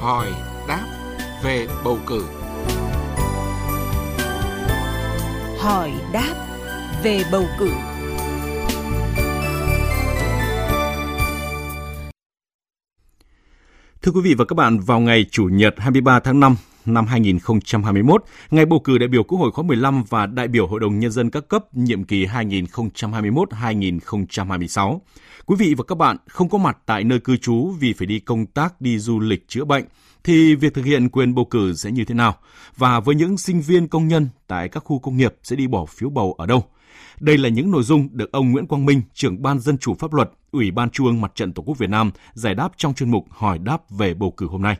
hỏi đáp về bầu cử. Hỏi đáp về bầu cử. Thưa quý vị và các bạn, vào ngày Chủ nhật 23 tháng 5 năm 2021, ngày bầu cử đại biểu Quốc hội khóa 15 và đại biểu Hội đồng Nhân dân các cấp nhiệm kỳ 2021-2026. Quý vị và các bạn không có mặt tại nơi cư trú vì phải đi công tác, đi du lịch, chữa bệnh, thì việc thực hiện quyền bầu cử sẽ như thế nào? Và với những sinh viên công nhân tại các khu công nghiệp sẽ đi bỏ phiếu bầu ở đâu? Đây là những nội dung được ông Nguyễn Quang Minh, trưởng ban dân chủ pháp luật, Ủy ban Trung ương Mặt trận Tổ quốc Việt Nam giải đáp trong chuyên mục hỏi đáp về bầu cử hôm nay.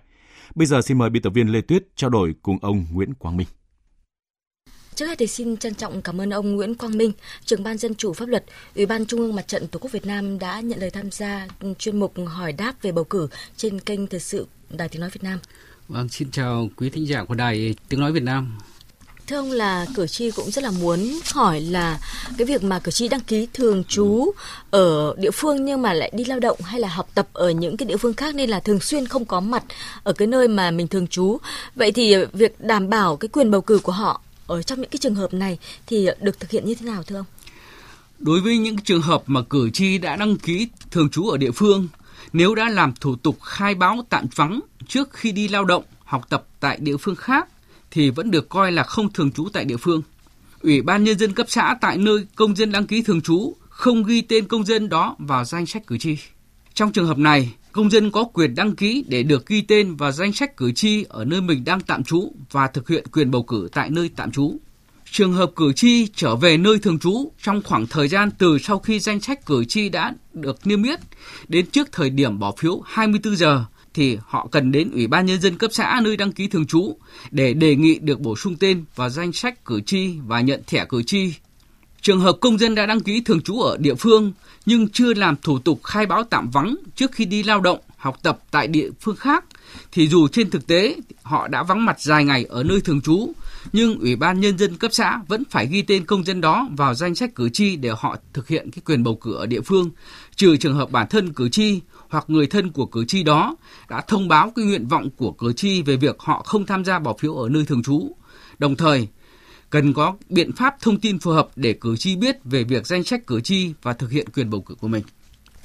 Bây giờ xin mời biên tập viên Lê Tuyết trao đổi cùng ông Nguyễn Quang Minh. Trước hết thì xin trân trọng cảm ơn ông Nguyễn Quang Minh, trưởng ban dân chủ pháp luật, Ủy ban Trung ương Mặt trận Tổ quốc Việt Nam đã nhận lời tham gia chuyên mục hỏi đáp về bầu cử trên kênh thời sự Đài Tiếng nói Việt Nam. Vâng, xin chào quý thính giả của Đài Tiếng nói Việt Nam. Thưa ông là cử tri cũng rất là muốn hỏi là cái việc mà cử tri đăng ký thường trú ở địa phương nhưng mà lại đi lao động hay là học tập ở những cái địa phương khác nên là thường xuyên không có mặt ở cái nơi mà mình thường trú. Vậy thì việc đảm bảo cái quyền bầu cử của họ ở trong những cái trường hợp này thì được thực hiện như thế nào thưa ông? Đối với những trường hợp mà cử tri đã đăng ký thường trú ở địa phương, nếu đã làm thủ tục khai báo tạm vắng trước khi đi lao động, học tập tại địa phương khác thì vẫn được coi là không thường trú tại địa phương. Ủy ban nhân dân cấp xã tại nơi công dân đăng ký thường trú không ghi tên công dân đó vào danh sách cử tri. Trong trường hợp này, công dân có quyền đăng ký để được ghi tên vào danh sách cử tri ở nơi mình đang tạm trú và thực hiện quyền bầu cử tại nơi tạm trú. Trường hợp cử tri trở về nơi thường trú trong khoảng thời gian từ sau khi danh sách cử tri đã được niêm yết đến trước thời điểm bỏ phiếu 24 giờ thì họ cần đến Ủy ban Nhân dân cấp xã nơi đăng ký thường trú để đề nghị được bổ sung tên vào danh sách cử tri và nhận thẻ cử tri. Trường hợp công dân đã đăng ký thường trú ở địa phương nhưng chưa làm thủ tục khai báo tạm vắng trước khi đi lao động, học tập tại địa phương khác thì dù trên thực tế họ đã vắng mặt dài ngày ở nơi thường trú nhưng Ủy ban Nhân dân cấp xã vẫn phải ghi tên công dân đó vào danh sách cử tri để họ thực hiện cái quyền bầu cử ở địa phương, trừ trường hợp bản thân cử tri hoặc người thân của cử tri đó đã thông báo cái nguyện vọng của cử tri về việc họ không tham gia bỏ phiếu ở nơi thường trú. Đồng thời, cần có biện pháp thông tin phù hợp để cử tri biết về việc danh sách cử tri và thực hiện quyền bầu cử của mình.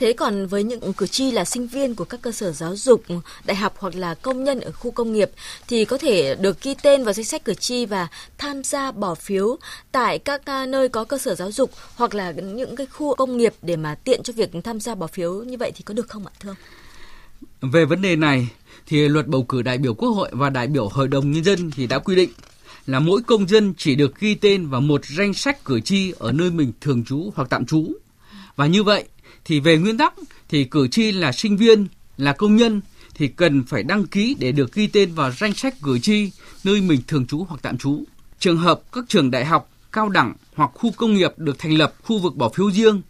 Thế còn với những cử tri là sinh viên của các cơ sở giáo dục, đại học hoặc là công nhân ở khu công nghiệp thì có thể được ghi tên vào danh sách cử tri và tham gia bỏ phiếu tại các à, nơi có cơ sở giáo dục hoặc là những cái khu công nghiệp để mà tiện cho việc tham gia bỏ phiếu như vậy thì có được không ạ thưa ông? Về vấn đề này thì luật bầu cử đại biểu Quốc hội và đại biểu Hội đồng nhân dân thì đã quy định là mỗi công dân chỉ được ghi tên vào một danh sách cử tri ở nơi mình thường trú hoặc tạm trú. Và như vậy thì về nguyên tắc thì cử tri là sinh viên, là công nhân thì cần phải đăng ký để được ghi tên vào danh sách cử tri nơi mình thường trú hoặc tạm trú. Trường hợp các trường đại học, cao đẳng hoặc khu công nghiệp được thành lập khu vực bỏ phiếu riêng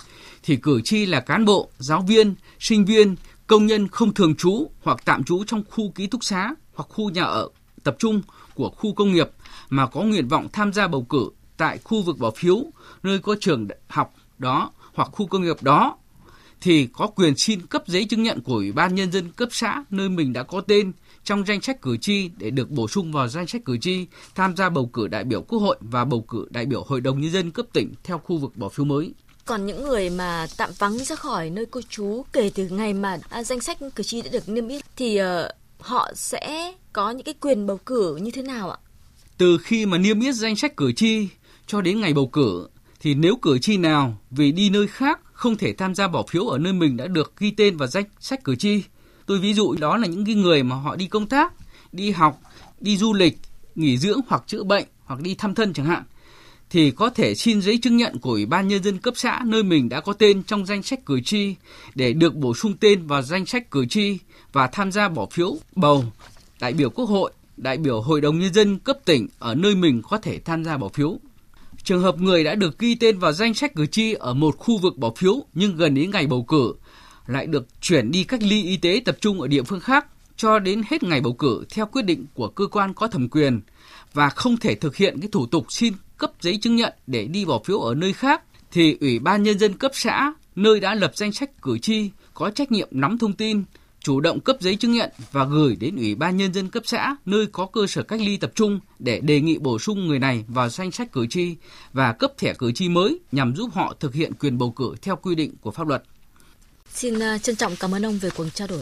thì cử tri là cán bộ, giáo viên, sinh viên, công nhân không thường trú hoặc tạm trú trong khu ký túc xá hoặc khu nhà ở tập trung của khu công nghiệp mà có nguyện vọng tham gia bầu cử tại khu vực bỏ phiếu nơi có trường học đó hoặc khu công nghiệp đó thì có quyền xin cấp giấy chứng nhận của Ủy ban Nhân dân cấp xã nơi mình đã có tên trong danh sách cử tri để được bổ sung vào danh sách cử tri tham gia bầu cử đại biểu Quốc hội và bầu cử đại biểu Hội đồng Nhân dân cấp tỉnh theo khu vực bỏ phiếu mới. Còn những người mà tạm vắng ra khỏi nơi cư trú kể từ ngày mà à, danh sách cử tri đã được niêm yết thì uh, họ sẽ có những cái quyền bầu cử như thế nào ạ? Từ khi mà niêm yết danh sách cử tri cho đến ngày bầu cử thì nếu cử tri nào vì đi nơi khác không thể tham gia bỏ phiếu ở nơi mình đã được ghi tên vào danh sách cử tri. Tôi ví dụ đó là những cái người mà họ đi công tác, đi học, đi du lịch, nghỉ dưỡng hoặc chữa bệnh hoặc đi thăm thân chẳng hạn thì có thể xin giấy chứng nhận của Ủy ban Nhân dân cấp xã nơi mình đã có tên trong danh sách cử tri để được bổ sung tên vào danh sách cử tri và tham gia bỏ phiếu bầu đại biểu Quốc hội, đại biểu Hội đồng Nhân dân cấp tỉnh ở nơi mình có thể tham gia bỏ phiếu. Trường hợp người đã được ghi tên vào danh sách cử tri ở một khu vực bỏ phiếu nhưng gần đến ngày bầu cử lại được chuyển đi cách ly y tế tập trung ở địa phương khác cho đến hết ngày bầu cử theo quyết định của cơ quan có thẩm quyền và không thể thực hiện cái thủ tục xin cấp giấy chứng nhận để đi bỏ phiếu ở nơi khác thì Ủy ban Nhân dân cấp xã nơi đã lập danh sách cử tri có trách nhiệm nắm thông tin, chủ động cấp giấy chứng nhận và gửi đến Ủy ban Nhân dân cấp xã nơi có cơ sở cách ly tập trung để đề nghị bổ sung người này vào danh sách cử tri và cấp thẻ cử tri mới nhằm giúp họ thực hiện quyền bầu cử theo quy định của pháp luật. Xin à, trân trọng cảm ơn ông về cuộc trao đổi.